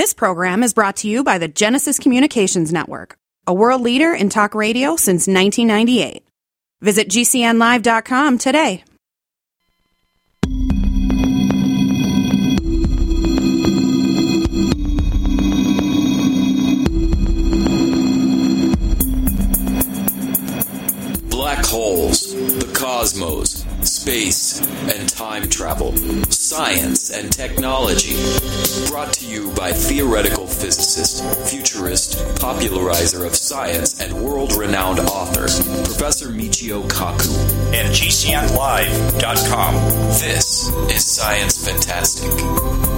This program is brought to you by the Genesis Communications Network, a world leader in talk radio since 1998. Visit GCNlive.com today. Black holes, the cosmos, space, and time travel, science and technology. Brought to you by theoretical physicist, futurist, popularizer of science, and world renowned author, Professor Michio Kaku. And GCNlive.com. This is Science Fantastic.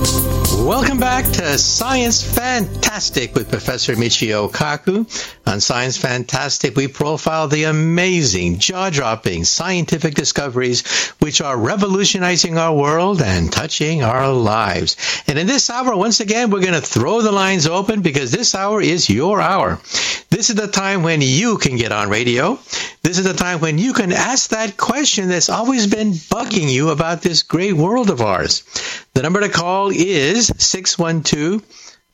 Welcome back to Science Fantastic with Professor Michio Kaku. On Science Fantastic, we profile the amazing, jaw-dropping scientific discoveries which are revolutionizing our world and touching our lives. And in this hour, once again, we're going to throw the lines open because this hour is your hour. This is the time when you can get on radio. This is the time when you can ask that question that's always been bugging you about this great world of ours. The number to call is 612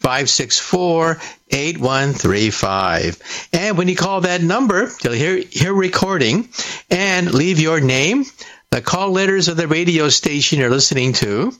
564 8135. And when you call that number, you'll hear, hear recording and leave your name, the call letters of the radio station you're listening to,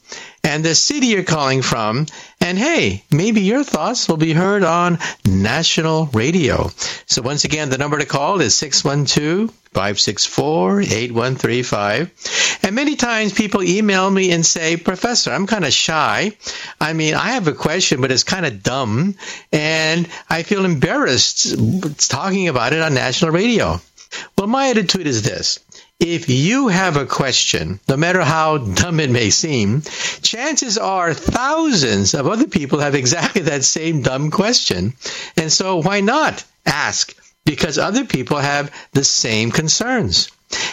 and the city you're calling from. And hey, maybe your thoughts will be heard on national radio. So once again, the number to call is 612 564 8135. And many times people email me and say, Professor, I'm kind of shy. I mean, I have a question, but it's kind of dumb. And I feel embarrassed talking about it on national radio. Well, my attitude is this. If you have a question, no matter how dumb it may seem, chances are thousands of other people have exactly that same dumb question. And so why not ask? Because other people have the same concerns.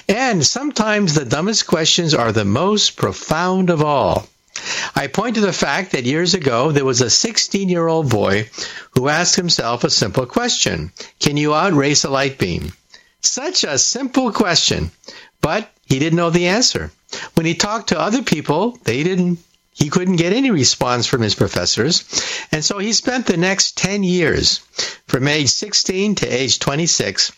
And sometimes the dumbest questions are the most profound of all. I point to the fact that years ago there was a 16 year old boy who asked himself a simple question Can you outrace a light beam? Such a simple question, but he didn't know the answer. When he talked to other people, they didn't he couldn't get any response from his professors. And so he spent the next 10 years, from age 16 to age 26,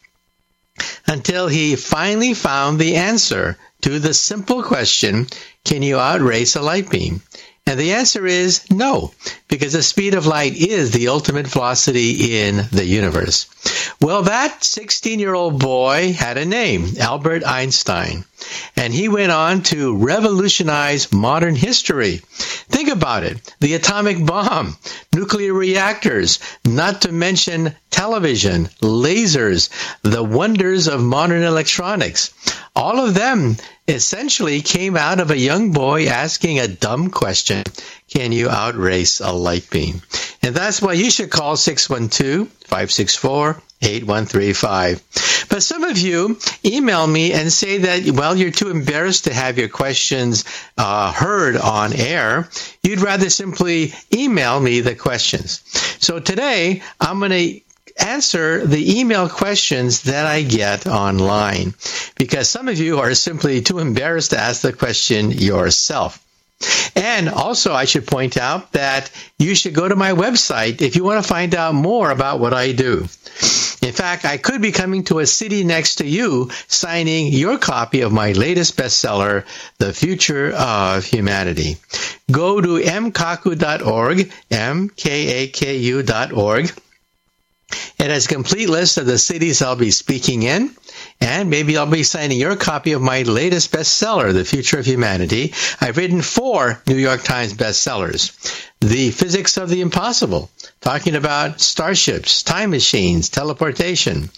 until he finally found the answer to the simple question Can you outrace a light beam? And the answer is no, because the speed of light is the ultimate velocity in the universe. Well, that 16 year old boy had a name, Albert Einstein, and he went on to revolutionize modern history. Think about it. The atomic bomb, nuclear reactors, not to mention television, lasers, the wonders of modern electronics. All of them essentially came out of a young boy asking a dumb question Can you outrace a light beam? And that's why you should call 612 564 8135. But some of you email me and say that, well, you're too embarrassed to have your questions uh, heard on air. You'd rather simply email me the questions. So today, I'm going to answer the email questions that I get online because some of you are simply too embarrassed to ask the question yourself. And also, I should point out that you should go to my website if you want to find out more about what I do. In fact, I could be coming to a city next to you signing your copy of my latest bestseller, The Future of Humanity. Go to mkaku.org, M-K-A-K-U.org. It has a complete list of the cities I'll be speaking in and maybe I'll be signing your copy of my latest bestseller, The Future of Humanity. I've written four New York Times bestsellers. The Physics of the Impossible, talking about starships, time machines, teleportation.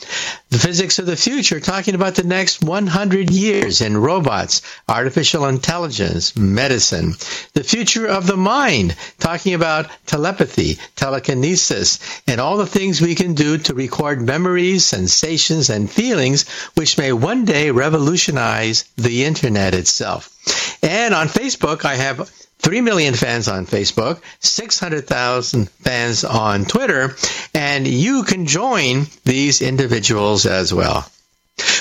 The Physics of the Future, talking about the next 100 years in robots, artificial intelligence, medicine. The Future of the Mind, talking about telepathy, telekinesis, and all the things we can do to record memories, sensations, and feelings, which may one day revolutionize the internet itself. And on Facebook, I have 3 million fans on Facebook, 600,000 fans on Twitter, and you can join these individuals as well.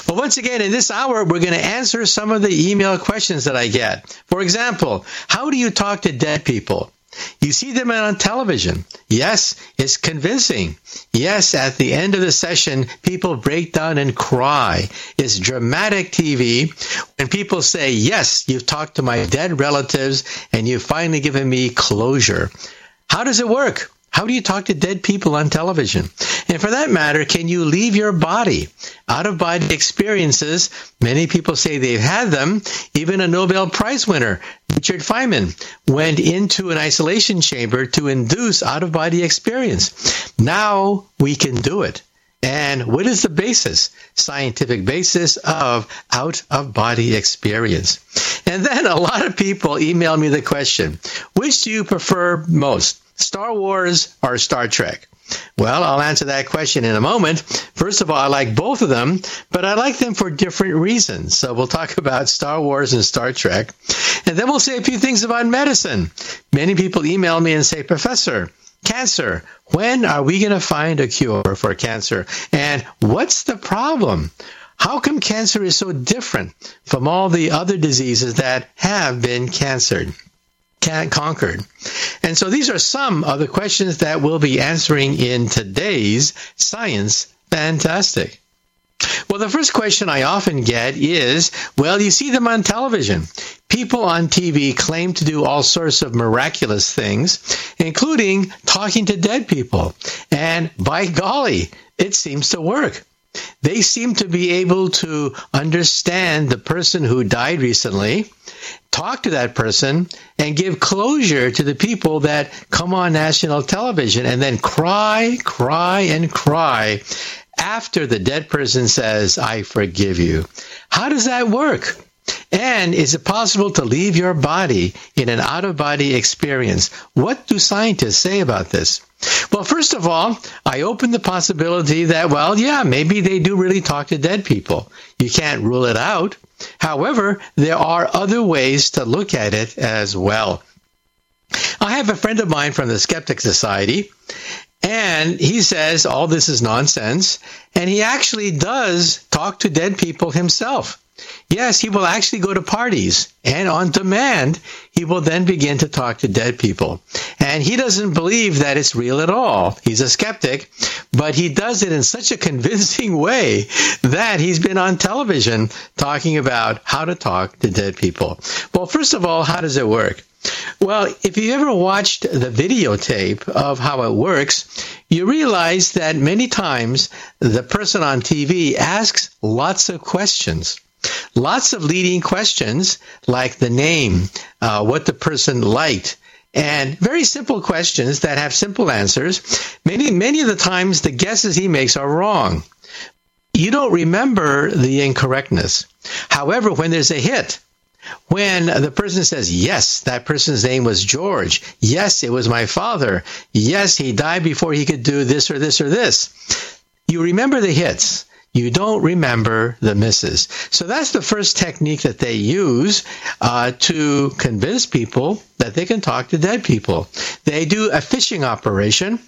Well, once again, in this hour, we're going to answer some of the email questions that I get. For example, how do you talk to dead people? You see them on television. Yes, it's convincing. Yes, at the end of the session, people break down and cry. It's dramatic TV when people say, yes, you've talked to my dead relatives and you've finally given me closure. How does it work? How do you talk to dead people on television? And for that matter, can you leave your body? Out of body experiences, many people say they've had them. Even a Nobel Prize winner, Richard Feynman, went into an isolation chamber to induce out of body experience. Now we can do it. And what is the basis, scientific basis of out of body experience? And then a lot of people email me the question, which do you prefer most? Star Wars or Star Trek? Well, I'll answer that question in a moment. First of all, I like both of them, but I like them for different reasons. So we'll talk about Star Wars and Star Trek. And then we'll say a few things about medicine. Many people email me and say, Professor, cancer, when are we going to find a cure for cancer? And what's the problem? How come cancer is so different from all the other diseases that have been cancered? Conquered. And so these are some of the questions that we'll be answering in today's Science Fantastic. Well, the first question I often get is, well, you see them on television. People on TV claim to do all sorts of miraculous things, including talking to dead people. And by golly, it seems to work. They seem to be able to understand the person who died recently, talk to that person, and give closure to the people that come on national television and then cry, cry, and cry after the dead person says, I forgive you. How does that work? And is it possible to leave your body in an out of body experience? What do scientists say about this? Well, first of all, I open the possibility that, well, yeah, maybe they do really talk to dead people. You can't rule it out. However, there are other ways to look at it as well. I have a friend of mine from the Skeptic Society, and he says all this is nonsense, and he actually does talk to dead people himself. Yes, he will actually go to parties and on demand, he will then begin to talk to dead people. And he doesn't believe that it's real at all. He's a skeptic, but he does it in such a convincing way that he's been on television talking about how to talk to dead people. Well, first of all, how does it work? Well, if you ever watched the videotape of how it works, you realize that many times the person on TV asks lots of questions. Lots of leading questions like the name, uh, what the person liked, and very simple questions that have simple answers. Many, many of the times the guesses he makes are wrong. You don't remember the incorrectness. However, when there's a hit, when the person says, Yes, that person's name was George. Yes, it was my father. Yes, he died before he could do this or this or this. You remember the hits you don't remember the misses. So that's the first technique that they use uh, to convince people that they can talk to dead people. They do a fishing operation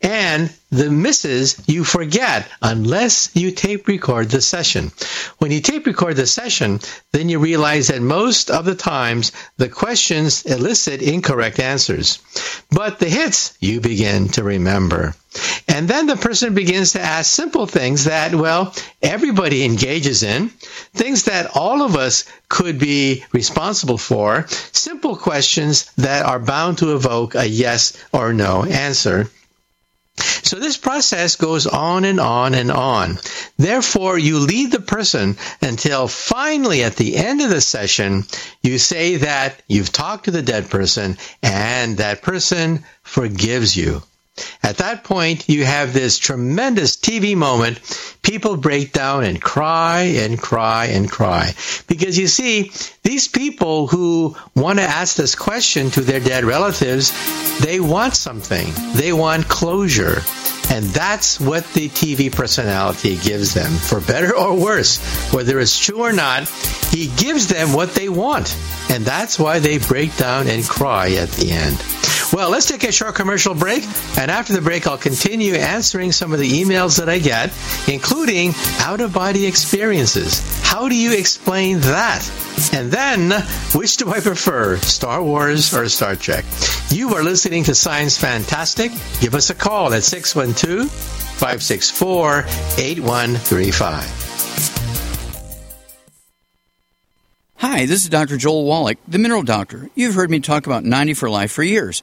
and the misses you forget unless you tape record the session. When you tape record the session, then you realize that most of the times the questions elicit incorrect answers. But the hits you begin to remember. And then the person begins to ask simple things that, well, everybody engages in, things that all of us could be responsible for, simple questions that are bound to evoke a yes or no answer. So this process goes on and on and on. Therefore, you lead the person until finally at the end of the session, you say that you've talked to the dead person and that person forgives you. At that point, you have this tremendous TV moment. People break down and cry and cry and cry. Because you see, these people who want to ask this question to their dead relatives, they want something. They want closure. And that's what the TV personality gives them, for better or worse. Whether it's true or not, he gives them what they want. And that's why they break down and cry at the end. Well, let's take a short commercial break, and after the break, I'll continue answering some of the emails that I get, including out of body experiences. How do you explain that? And then, which do I prefer, Star Wars or Star Trek? You are listening to Science Fantastic. Give us a call at 612 564 8135. Hi, this is Dr. Joel Wallach, the Mineral Doctor. You've heard me talk about 90 for life for years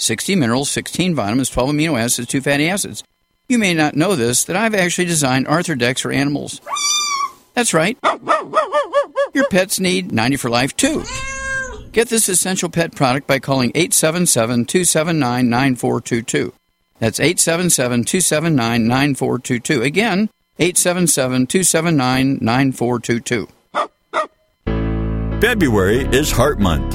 60 minerals, 16 vitamins, 12 amino acids, 2 fatty acids. You may not know this, that I've actually designed Arthrodex for animals. That's right. Your pets need 90 for life too. Get this essential pet product by calling 877 279 9422. That's 877 279 9422. Again, 877 279 9422. February is Heart Month,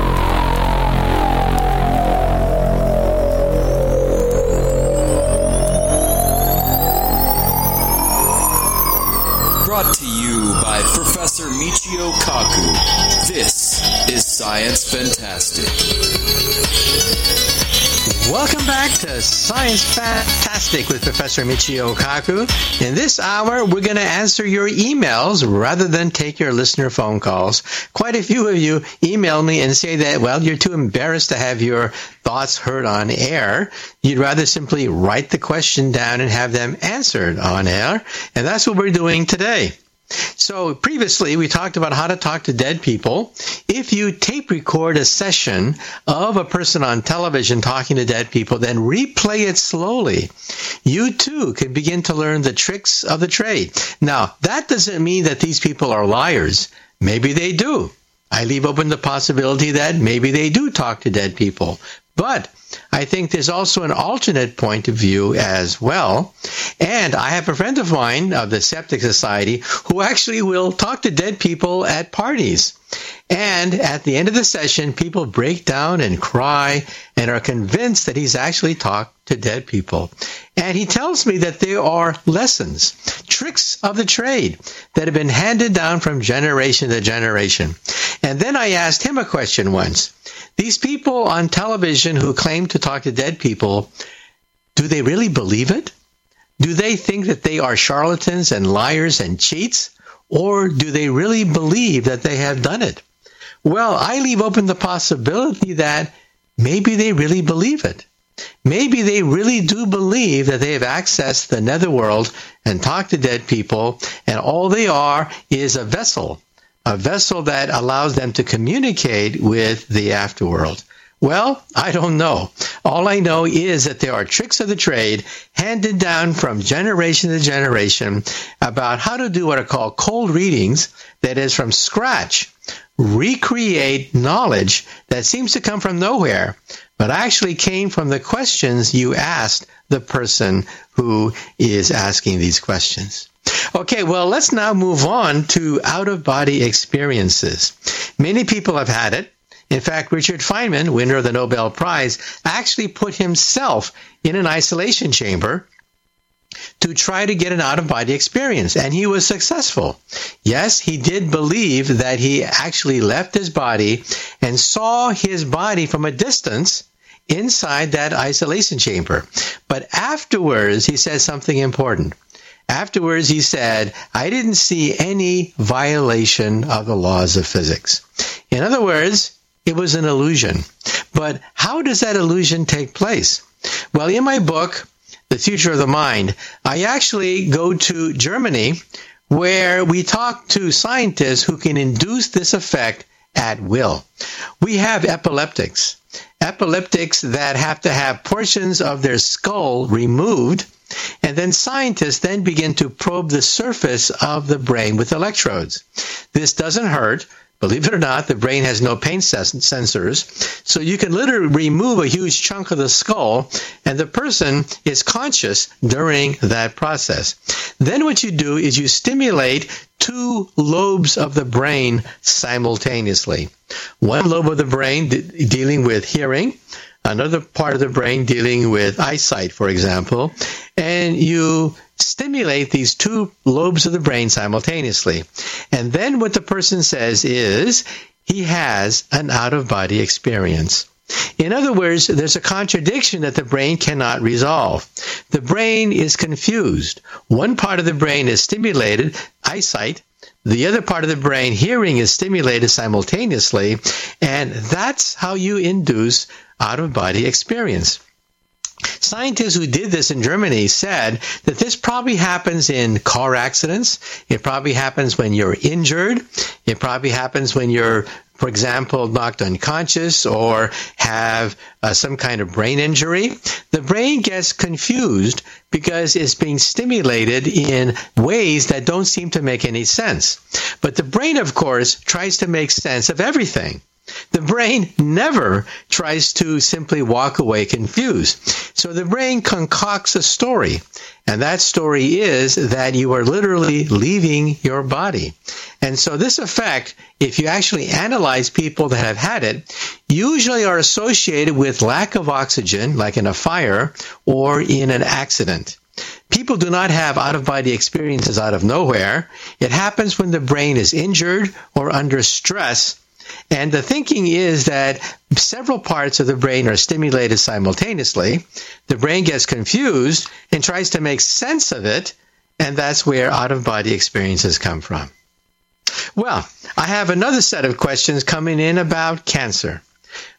by Professor Michio Kaku. This is Science Fantastic. Welcome back to Science Fantastic with Professor Michio Kaku. In this hour, we're going to answer your emails rather than take your listener phone calls. Quite a few of you email me and say that, well, you're too embarrassed to have your thoughts heard on air. You'd rather simply write the question down and have them answered on air. And that's what we're doing today. So previously we talked about how to talk to dead people. If you tape record a session of a person on television talking to dead people, then replay it slowly. You too can begin to learn the tricks of the trade. Now, that doesn't mean that these people are liars. Maybe they do. I leave open the possibility that maybe they do talk to dead people. But I think there's also an alternate point of view as well. And I have a friend of mine of the Skeptic Society who actually will talk to dead people at parties. And at the end of the session, people break down and cry and are convinced that he's actually talked to dead people. And he tells me that there are lessons, tricks of the trade that have been handed down from generation to generation. And then I asked him a question once. These people on television who claim to talk to dead people, do they really believe it? Do they think that they are charlatans and liars and cheats? Or do they really believe that they have done it? Well, I leave open the possibility that maybe they really believe it. Maybe they really do believe that they have accessed the netherworld and talked to dead people, and all they are is a vessel, a vessel that allows them to communicate with the afterworld. Well, I don't know. All I know is that there are tricks of the trade handed down from generation to generation about how to do what are called cold readings, that is, from scratch, recreate knowledge that seems to come from nowhere, but actually came from the questions you asked the person who is asking these questions. Okay, well, let's now move on to out of body experiences. Many people have had it. In fact, Richard Feynman, winner of the Nobel Prize, actually put himself in an isolation chamber to try to get an out of body experience, and he was successful. Yes, he did believe that he actually left his body and saw his body from a distance inside that isolation chamber. But afterwards, he said something important. Afterwards, he said, I didn't see any violation of the laws of physics. In other words, it was an illusion. But how does that illusion take place? Well, in my book, The Future of the Mind, I actually go to Germany where we talk to scientists who can induce this effect at will. We have epileptics, epileptics that have to have portions of their skull removed. And then scientists then begin to probe the surface of the brain with electrodes. This doesn't hurt, Believe it or not, the brain has no pain sensors. So you can literally remove a huge chunk of the skull and the person is conscious during that process. Then what you do is you stimulate two lobes of the brain simultaneously. One lobe of the brain de- dealing with hearing, another part of the brain dealing with eyesight, for example, and you stimulate these two lobes of the brain simultaneously. And then what the person says is he has an out of body experience. In other words, there's a contradiction that the brain cannot resolve. The brain is confused. One part of the brain is stimulated, eyesight, the other part of the brain, hearing, is stimulated simultaneously, and that's how you induce out of body experience. Scientists who did this in Germany said that this probably happens in car accidents. It probably happens when you're injured. It probably happens when you're, for example, knocked unconscious or have uh, some kind of brain injury. The brain gets confused because it's being stimulated in ways that don't seem to make any sense. But the brain, of course, tries to make sense of everything. The brain never tries to simply walk away confused. So the brain concocts a story. And that story is that you are literally leaving your body. And so this effect, if you actually analyze people that have had it, usually are associated with lack of oxygen, like in a fire or in an accident. People do not have out of body experiences out of nowhere. It happens when the brain is injured or under stress and the thinking is that several parts of the brain are stimulated simultaneously. The brain gets confused and tries to make sense of it, and that's where out of body experiences come from. Well, I have another set of questions coming in about cancer.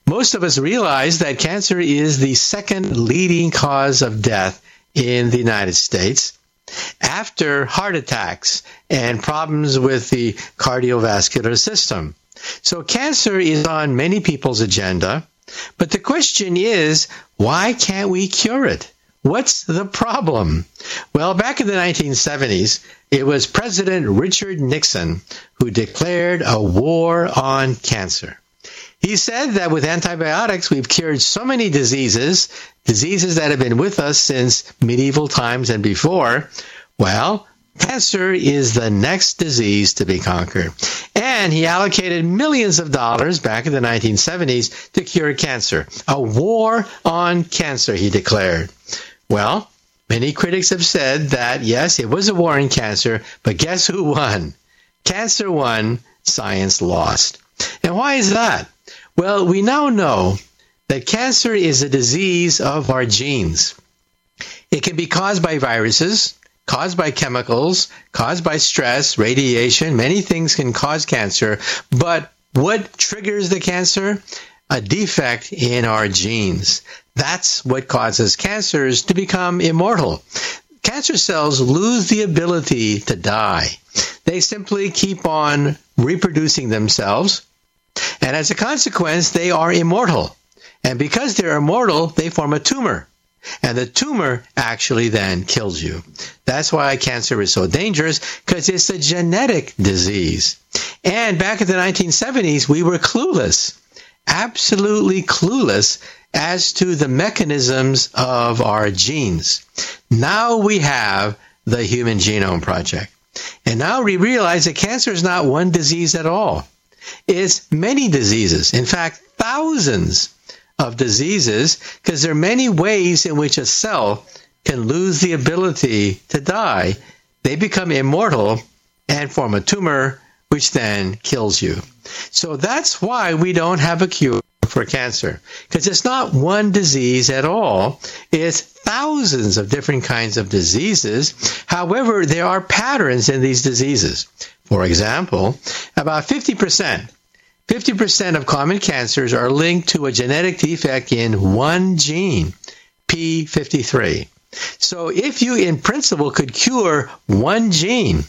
Most of us realize that cancer is the second leading cause of death in the United States after heart attacks and problems with the cardiovascular system. So cancer is on many people's agenda, but the question is, why can't we cure it? What's the problem? Well, back in the 1970s, it was President Richard Nixon who declared a war on cancer. He said that with antibiotics, we've cured so many diseases, diseases that have been with us since medieval times and before. Well, Cancer is the next disease to be conquered. And he allocated millions of dollars back in the 1970s to cure cancer. A war on cancer, he declared. Well, many critics have said that yes, it was a war on cancer, but guess who won? Cancer won, science lost. And why is that? Well, we now know that cancer is a disease of our genes. It can be caused by viruses, caused by chemicals, caused by stress, radiation. Many things can cause cancer. But what triggers the cancer? A defect in our genes. That's what causes cancers to become immortal. Cancer cells lose the ability to die. They simply keep on reproducing themselves. And as a consequence, they are immortal. And because they're immortal, they form a tumor. And the tumor actually then kills you. That's why cancer is so dangerous, because it's a genetic disease. And back in the 1970s, we were clueless, absolutely clueless as to the mechanisms of our genes. Now we have the Human Genome Project. And now we realize that cancer is not one disease at all. It's many diseases. In fact, thousands of diseases because there are many ways in which a cell can lose the ability to die. They become immortal and form a tumor, which then kills you. So that's why we don't have a cure for cancer because it's not one disease at all. It's thousands of different kinds of diseases. However, there are patterns in these diseases. For example, about 50% 50% of common cancers are linked to a genetic defect in one gene, P53. So if you in principle could cure one gene,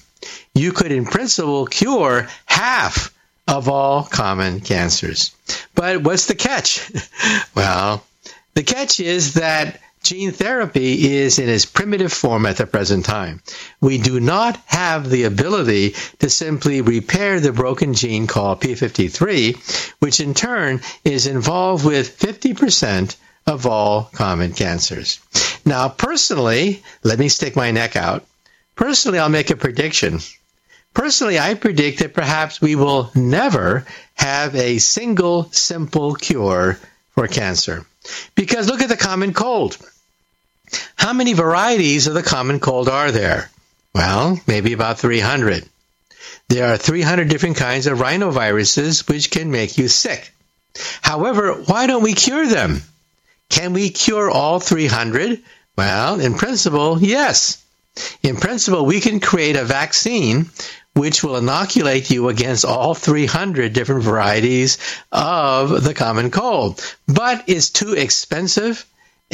you could in principle cure half of all common cancers. But what's the catch? well, the catch is that gene therapy is in its primitive form at the present time. We do not have the ability to simply repair the broken gene called P53, which in turn is involved with 50% of all common cancers. Now, personally, let me stick my neck out. Personally, I'll make a prediction. Personally, I predict that perhaps we will never have a single simple cure for cancer. Because look at the common cold. How many varieties of the common cold are there? Well, maybe about 300. There are 300 different kinds of rhinoviruses which can make you sick. However, why don't we cure them? Can we cure all 300? Well, in principle, yes. In principle, we can create a vaccine which will inoculate you against all 300 different varieties of the common cold. But it's too expensive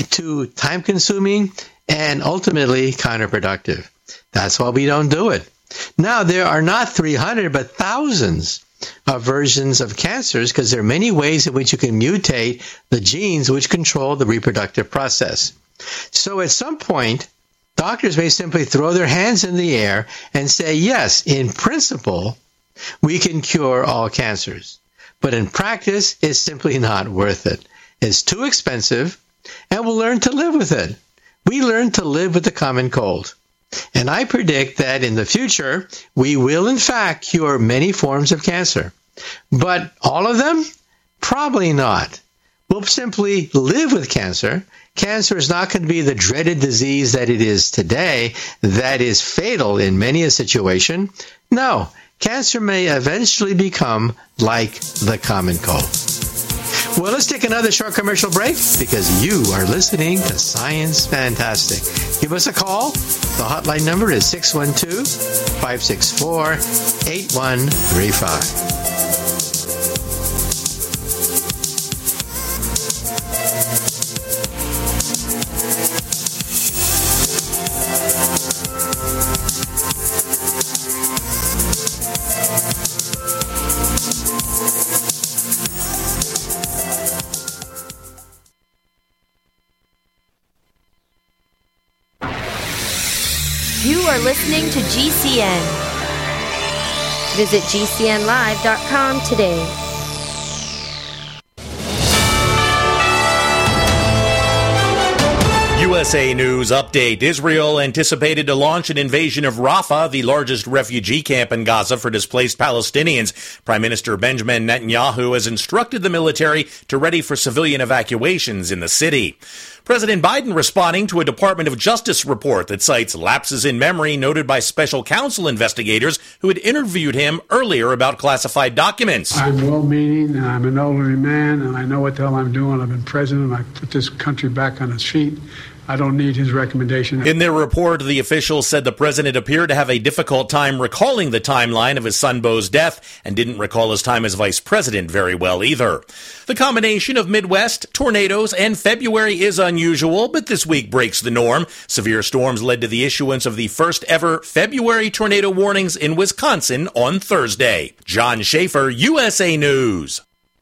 too time consuming and ultimately counterproductive. That's why we don't do it. Now, there are not 300, but thousands of versions of cancers because there are many ways in which you can mutate the genes which control the reproductive process. So at some point, doctors may simply throw their hands in the air and say, yes, in principle, we can cure all cancers. But in practice, it's simply not worth it. It's too expensive and we'll learn to live with it. We learn to live with the common cold. And I predict that in the future, we will in fact cure many forms of cancer. But all of them? Probably not. We'll simply live with cancer. Cancer is not going to be the dreaded disease that it is today that is fatal in many a situation. No, cancer may eventually become like the common cold. Well, let's take another short commercial break because you are listening to Science Fantastic. Give us a call. The hotline number is 612 564 8135. To GCN. Visit GCNlive.com today. USA News update. Israel anticipated to launch an invasion of Rafah, the largest refugee camp in Gaza for displaced Palestinians. Prime Minister Benjamin Netanyahu has instructed the military to ready for civilian evacuations in the city. President Biden responding to a Department of Justice report that cites lapses in memory noted by special counsel investigators who had interviewed him earlier about classified documents. I'm well meaning and I'm an elderly man and I know what the hell I'm doing. I've been president. I put this country back on its feet. I don't need his recommendation. In their report, the officials said the president appeared to have a difficult time recalling the timeline of his son Beau's death and didn't recall his time as vice president very well either. The combination of Midwest, tornadoes, and February is unusual, but this week breaks the norm. Severe storms led to the issuance of the first ever February tornado warnings in Wisconsin on Thursday. John Schaefer, USA News.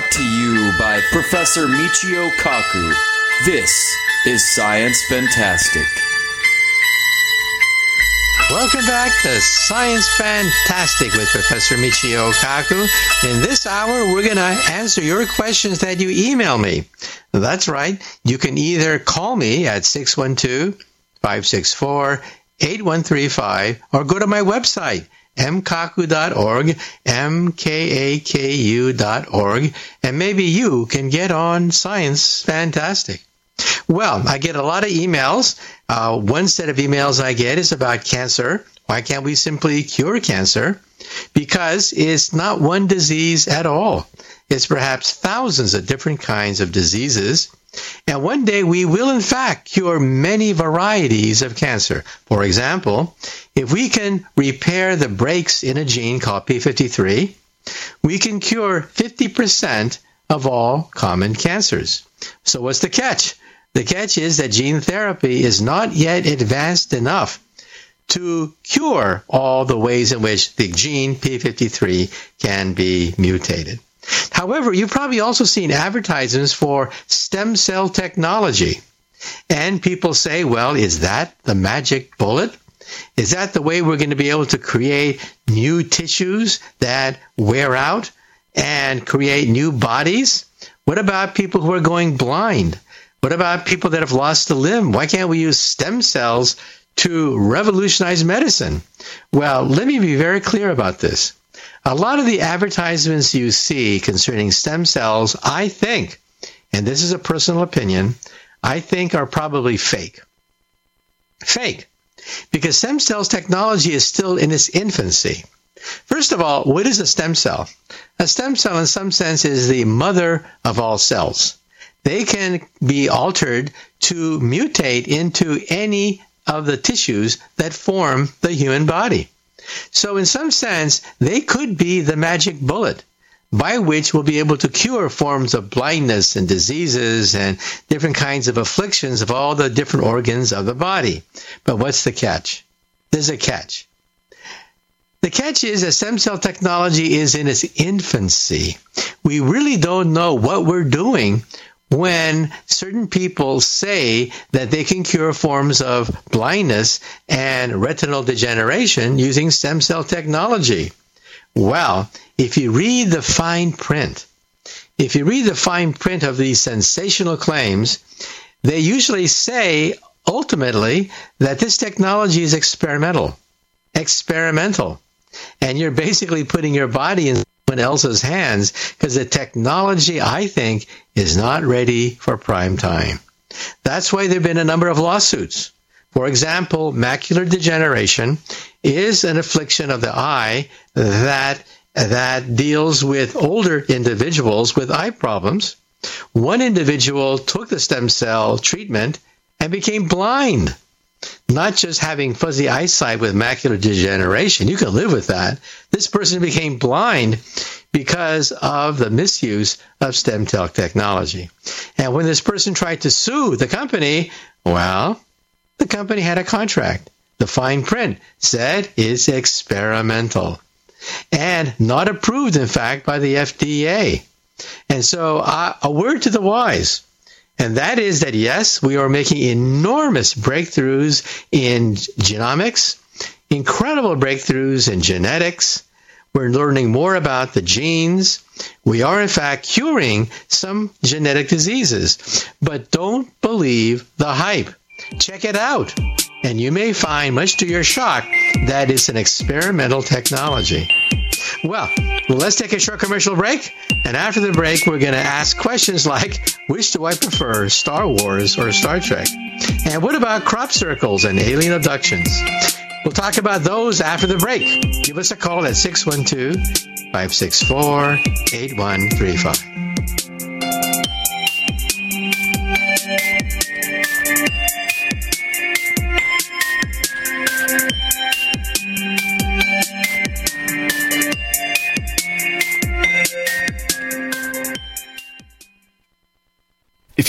Brought to you by Professor Michio Kaku. This is Science Fantastic. Welcome back to Science Fantastic with Professor Michio Kaku. In this hour, we're going to answer your questions that you email me. That's right. You can either call me at 612 564 8135 or go to my website mkaku.org, M-K-A-K-U.org, and maybe you can get on Science Fantastic. Well, I get a lot of emails. Uh, one set of emails I get is about cancer. Why can't we simply cure cancer? Because it's not one disease at all. It's perhaps thousands of different kinds of diseases. And one day we will, in fact, cure many varieties of cancer. For example, if we can repair the breaks in a gene called P53, we can cure 50% of all common cancers. So, what's the catch? The catch is that gene therapy is not yet advanced enough to cure all the ways in which the gene P53 can be mutated. However, you've probably also seen advertisements for stem cell technology. And people say, well, is that the magic bullet? Is that the way we're going to be able to create new tissues that wear out and create new bodies? What about people who are going blind? What about people that have lost a limb? Why can't we use stem cells to revolutionize medicine? Well, let me be very clear about this. A lot of the advertisements you see concerning stem cells, I think, and this is a personal opinion, I think are probably fake. Fake. Because stem cells technology is still in its infancy. First of all, what is a stem cell? A stem cell, in some sense, is the mother of all cells. They can be altered to mutate into any of the tissues that form the human body. So, in some sense, they could be the magic bullet by which we'll be able to cure forms of blindness and diseases and different kinds of afflictions of all the different organs of the body. But what's the catch? There's a catch. The catch is that stem cell technology is in its infancy. We really don't know what we're doing when certain people say that they can cure forms of blindness and retinal degeneration using stem cell technology. Well, if you read the fine print, if you read the fine print of these sensational claims, they usually say ultimately that this technology is experimental. Experimental. And you're basically putting your body in else's hands because the technology, I think, is not ready for prime time. That's why there have been a number of lawsuits. For example, macular degeneration is an affliction of the eye that that deals with older individuals with eye problems. One individual took the stem cell treatment and became blind. Not just having fuzzy eyesight with macular degeneration, you can live with that. This person became blind because of the misuse of stem cell technology. And when this person tried to sue the company, well, the company had a contract. The fine print said it's experimental and not approved, in fact, by the FDA. And so, uh, a word to the wise, and that is that yes, we are making enormous breakthroughs in genomics, incredible breakthroughs in genetics. We're learning more about the genes. We are, in fact, curing some genetic diseases. But don't believe the hype. Check it out. And you may find, much to your shock, that it's an experimental technology. Well, let's take a short commercial break. And after the break, we're going to ask questions like which do I prefer, Star Wars or Star Trek? And what about crop circles and alien abductions? We'll talk about those after the break. Give us a call at 612 564 8135.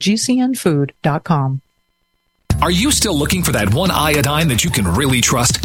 gcnfood.com. Are you still looking for that one iodine that you can really trust?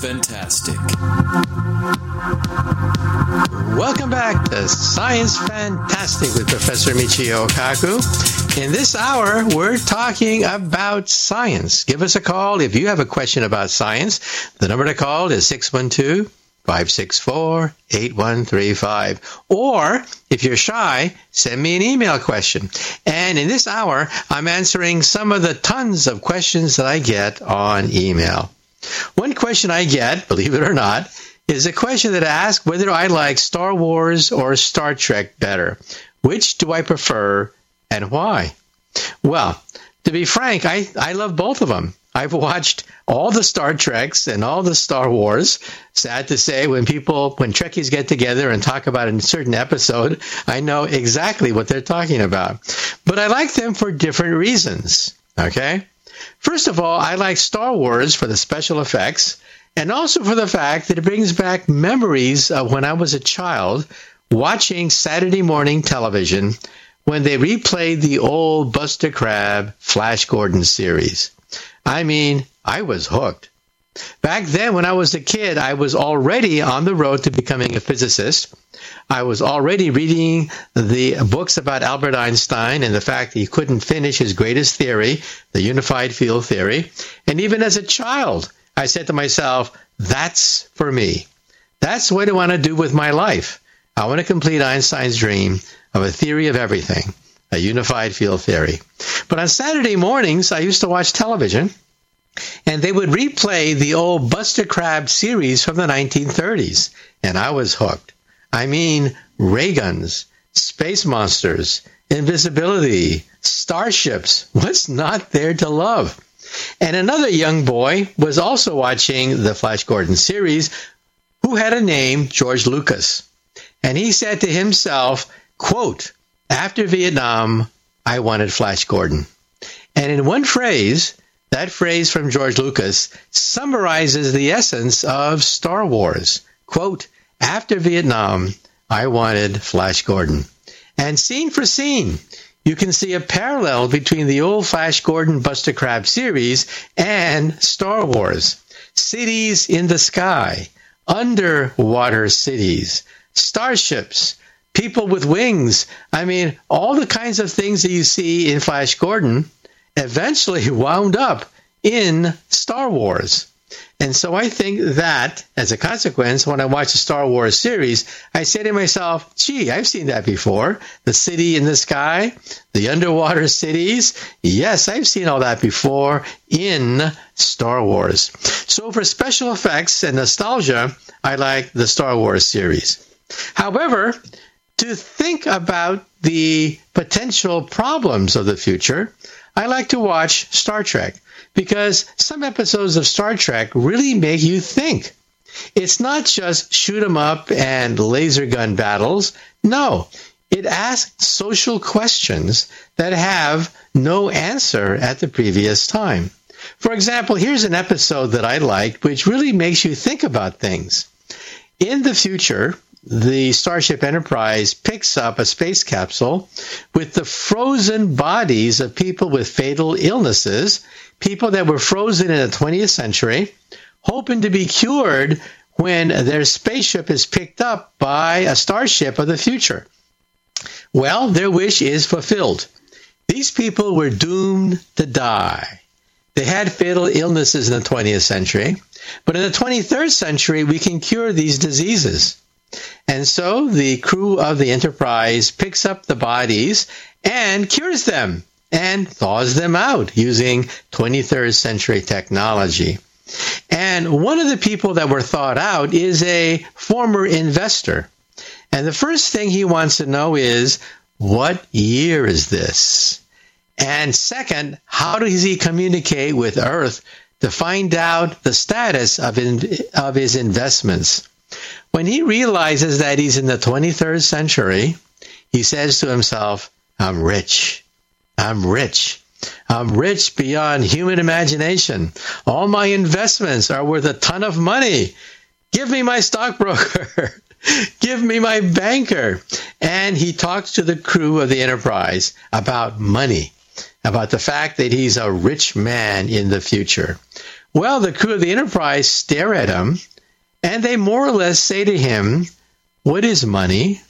Fantastic. Welcome back to Science Fantastic with Professor Michio Kaku. In this hour, we're talking about science. Give us a call if you have a question about science. The number to call is 612 564 8135. Or if you're shy, send me an email question. And in this hour, I'm answering some of the tons of questions that I get on email. One question I get, believe it or not, is a question that asks whether I like Star Wars or Star Trek better. Which do I prefer and why? Well, to be frank, I, I love both of them. I've watched all the Star Treks and all the Star Wars. Sad to say, when people, when Trekkies get together and talk about a certain episode, I know exactly what they're talking about. But I like them for different reasons. Okay? First of all, I like Star Wars for the special effects and also for the fact that it brings back memories of when I was a child watching Saturday morning television when they replayed the old Buster Crabbe Flash Gordon series. I mean, I was hooked. Back then, when I was a kid, I was already on the road to becoming a physicist. I was already reading the books about Albert Einstein and the fact that he couldn't finish his greatest theory, the unified field theory. And even as a child, I said to myself, that's for me. That's what I want to do with my life. I want to complete Einstein's dream of a theory of everything a unified field theory. But on Saturday mornings, I used to watch television, and they would replay the old Buster Crabbe series from the 1930s, and I was hooked. I mean, ray guns, space monsters, invisibility, starships. What's not there to love? And another young boy was also watching the Flash Gordon series who had a name, George Lucas. And he said to himself, quote, after Vietnam, I wanted Flash Gordon. And in one phrase, that phrase from George Lucas summarizes the essence of Star Wars. Quote, after Vietnam, I wanted Flash Gordon. And scene for scene, you can see a parallel between the old Flash Gordon Buster Crabbe series and Star Wars. Cities in the sky, underwater cities, starships, people with wings. I mean, all the kinds of things that you see in Flash Gordon eventually wound up in Star Wars. And so I think that, as a consequence, when I watch the Star Wars series, I say to myself, gee, I've seen that before. The city in the sky, the underwater cities. Yes, I've seen all that before in Star Wars. So for special effects and nostalgia, I like the Star Wars series. However, to think about the potential problems of the future, I like to watch Star Trek because some episodes of Star Trek really make you think. It's not just shoot 'em up and laser gun battles. No, it asks social questions that have no answer at the previous time. For example, here's an episode that I liked which really makes you think about things. In the future, the Starship Enterprise picks up a space capsule with the frozen bodies of people with fatal illnesses, people that were frozen in the 20th century, hoping to be cured when their spaceship is picked up by a starship of the future. Well, their wish is fulfilled. These people were doomed to die. They had fatal illnesses in the 20th century, but in the 23rd century, we can cure these diseases. And so the crew of the Enterprise picks up the bodies and cures them and thaws them out using 23rd century technology. And one of the people that were thawed out is a former investor. And the first thing he wants to know is what year is this? And second, how does he communicate with Earth to find out the status of, in, of his investments? When he realizes that he's in the 23rd century, he says to himself, I'm rich. I'm rich. I'm rich beyond human imagination. All my investments are worth a ton of money. Give me my stockbroker. Give me my banker. And he talks to the crew of the Enterprise about money, about the fact that he's a rich man in the future. Well, the crew of the Enterprise stare at him and they more or less say to him, What is money?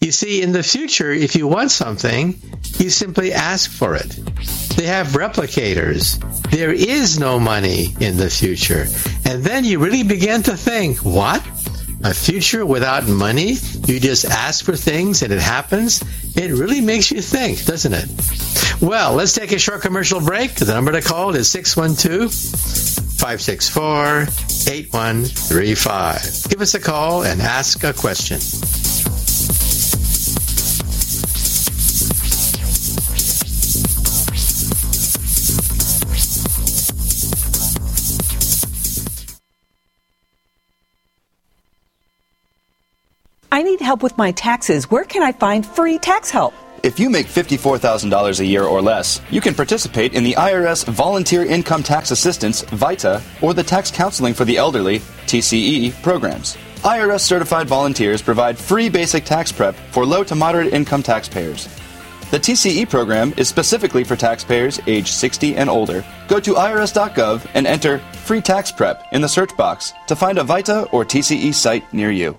You see, in the future, if you want something, you simply ask for it. They have replicators. There is no money in the future. And then you really begin to think, what? A future without money? You just ask for things and it happens? It really makes you think, doesn't it? Well, let's take a short commercial break. The number to call is 612 564 8135. Give us a call and ask a question. I need help with my taxes. Where can I find free tax help? If you make $54,000 a year or less, you can participate in the IRS Volunteer Income Tax Assistance, VITA, or the Tax Counseling for the Elderly, TCE, programs. IRS certified volunteers provide free basic tax prep for low to moderate income taxpayers. The TCE program is specifically for taxpayers age 60 and older. Go to irs.gov and enter free tax prep in the search box to find a VITA or TCE site near you.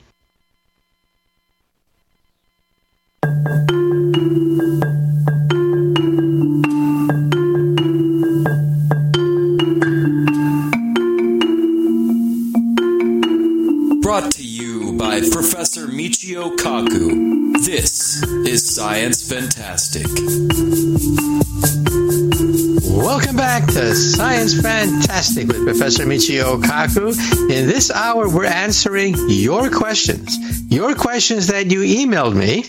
Brought to you by Professor Michio Kaku. This is Science Fantastic. Welcome back to Science Fantastic with Professor Michio Kaku. In this hour, we're answering your questions. Your questions that you emailed me.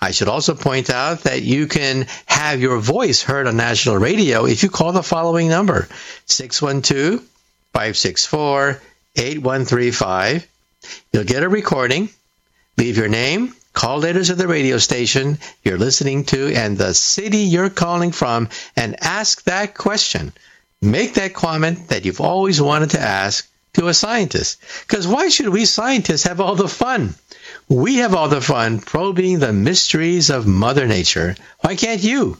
I should also point out that you can have your voice heard on national radio if you call the following number 612 564 8135. You'll get a recording. Leave your name, call letters of the radio station you're listening to, and the city you're calling from, and ask that question. Make that comment that you've always wanted to ask to a scientist. Because why should we scientists have all the fun? We have all the fun probing the mysteries of Mother Nature. Why can't you?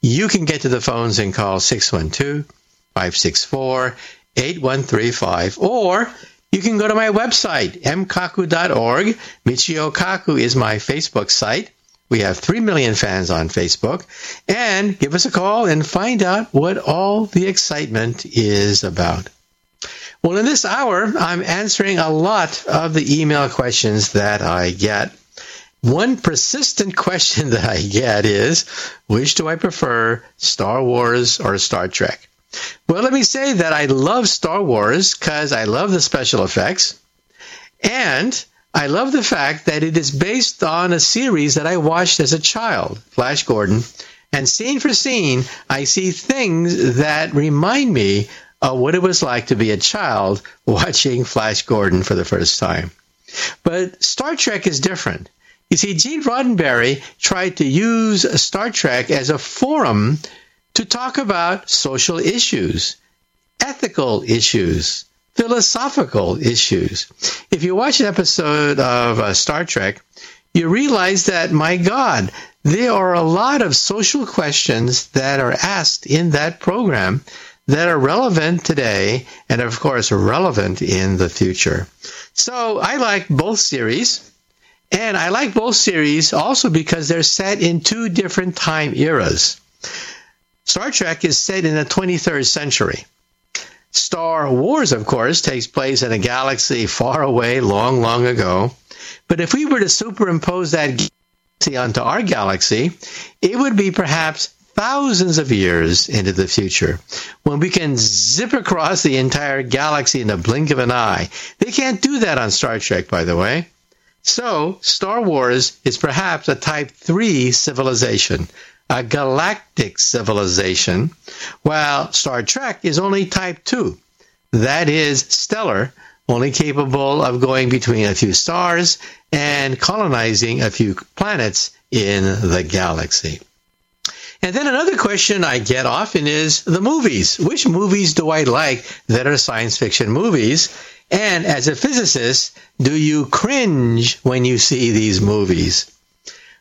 You can get to the phones and call 612 564 8135 or you can go to my website, mkaku.org. Michio Kaku is my Facebook site. We have 3 million fans on Facebook. And give us a call and find out what all the excitement is about. Well, in this hour, I'm answering a lot of the email questions that I get. One persistent question that I get is which do I prefer, Star Wars or Star Trek? Well, let me say that I love Star Wars because I love the special effects. And I love the fact that it is based on a series that I watched as a child, Flash Gordon. And scene for scene, I see things that remind me of what it was like to be a child watching Flash Gordon for the first time. But Star Trek is different. You see, Gene Roddenberry tried to use Star Trek as a forum to talk about social issues, ethical issues, philosophical issues. If you watch an episode of uh, Star Trek, you realize that, my God, there are a lot of social questions that are asked in that program that are relevant today and, of course, relevant in the future. So I like both series. And I like both series also because they're set in two different time eras. Star Trek is set in the 23rd century. Star Wars, of course, takes place in a galaxy far away, long, long ago. But if we were to superimpose that galaxy onto our galaxy, it would be perhaps thousands of years into the future when we can zip across the entire galaxy in the blink of an eye. They can't do that on Star Trek, by the way. So, Star Wars is perhaps a Type 3 civilization, a galactic civilization, while Star Trek is only Type 2. That is stellar, only capable of going between a few stars and colonizing a few planets in the galaxy. And then another question I get often is the movies. Which movies do I like that are science fiction movies? And as a physicist, do you cringe when you see these movies?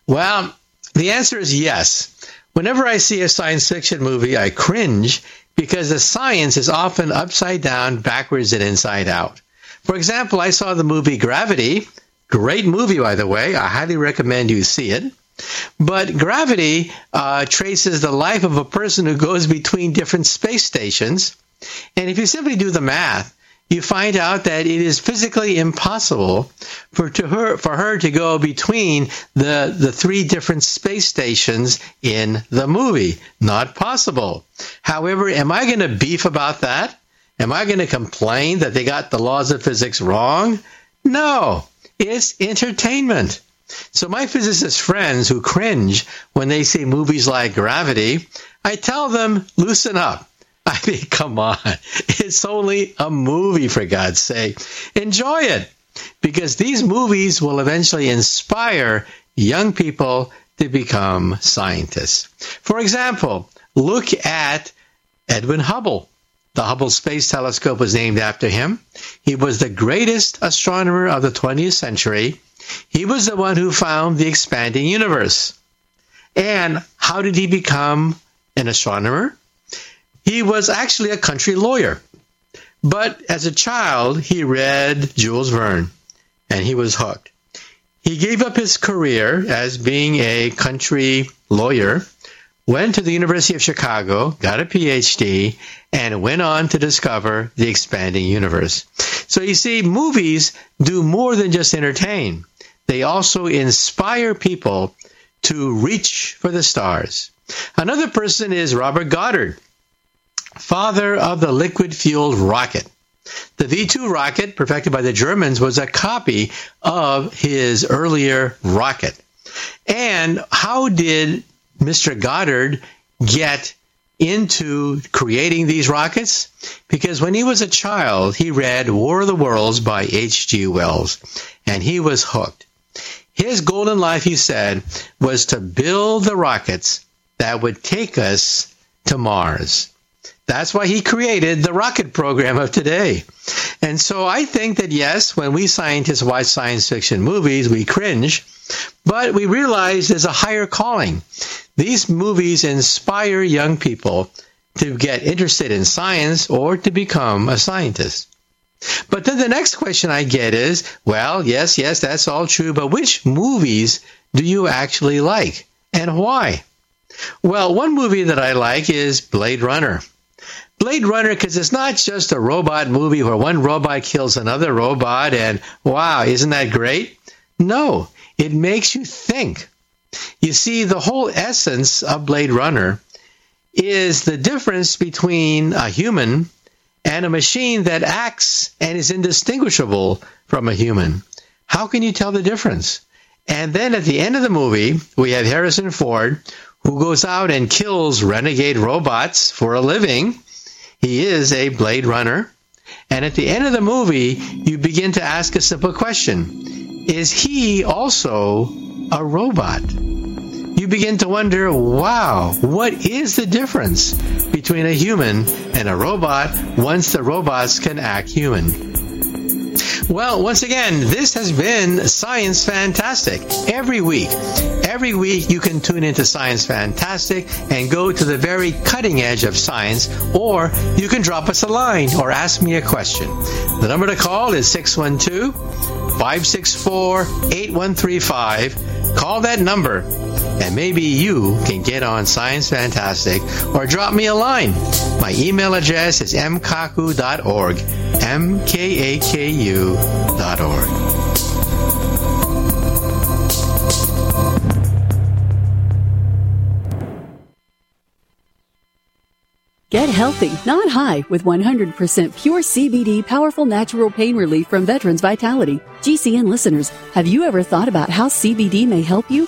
Well, the answer is yes. Whenever I see a science fiction movie, I cringe because the science is often upside down, backwards, and inside out. For example, I saw the movie Gravity. Great movie, by the way. I highly recommend you see it. But Gravity uh, traces the life of a person who goes between different space stations. And if you simply do the math, you find out that it is physically impossible for her for her to go between the the three different space stations in the movie. Not possible. However, am I going to beef about that? Am I going to complain that they got the laws of physics wrong? No. It's entertainment. So my physicist friends who cringe when they see movies like Gravity, I tell them loosen up. I mean, come on. It's only a movie, for God's sake. Enjoy it. because these movies will eventually inspire young people to become scientists. For example, look at Edwin Hubble. The Hubble Space Telescope was named after him. He was the greatest astronomer of the 20th century. He was the one who found the expanding universe. And how did he become an astronomer? He was actually a country lawyer. But as a child, he read Jules Verne and he was hooked. He gave up his career as being a country lawyer, went to the University of Chicago, got a PhD, and went on to discover the expanding universe. So you see, movies do more than just entertain. They also inspire people to reach for the stars. Another person is Robert Goddard father of the liquid fueled rocket. The V 2 rocket, perfected by the Germans, was a copy of his earlier rocket. And how did Mr. Goddard get into creating these rockets? Because when he was a child, he read War of the Worlds by H.G. Wells, and he was hooked. His goal in life, he said, was to build the rockets that would take us to Mars. That's why he created the rocket program of today. And so I think that yes, when we scientists watch science fiction movies, we cringe, but we realize there's a higher calling. These movies inspire young people to get interested in science or to become a scientist. But then the next question I get is, well, yes, yes, that's all true, but which movies do you actually like and why? Well, one movie that I like is Blade Runner. Blade Runner because it's not just a robot movie where one robot kills another robot and wow, isn't that great? No, it makes you think. You see, the whole essence of Blade Runner is the difference between a human and a machine that acts and is indistinguishable from a human. How can you tell the difference? And then at the end of the movie, we have Harrison Ford who goes out and kills renegade robots for a living he is a Blade Runner. And at the end of the movie, you begin to ask a simple question Is he also a robot? You begin to wonder, wow, what is the difference between a human and a robot once the robots can act human? Well, once again, this has been Science Fantastic. Every week, every week you can tune into Science Fantastic and go to the very cutting edge of science, or you can drop us a line or ask me a question. The number to call is 612 564 8135. Call that number and maybe you can get on Science Fantastic or drop me a line. My email address is mkaku.org, M-K-A-K-U.org. Get healthy, not high, with 100% pure CBD powerful natural pain relief from Veterans Vitality. GCN listeners, have you ever thought about how CBD may help you?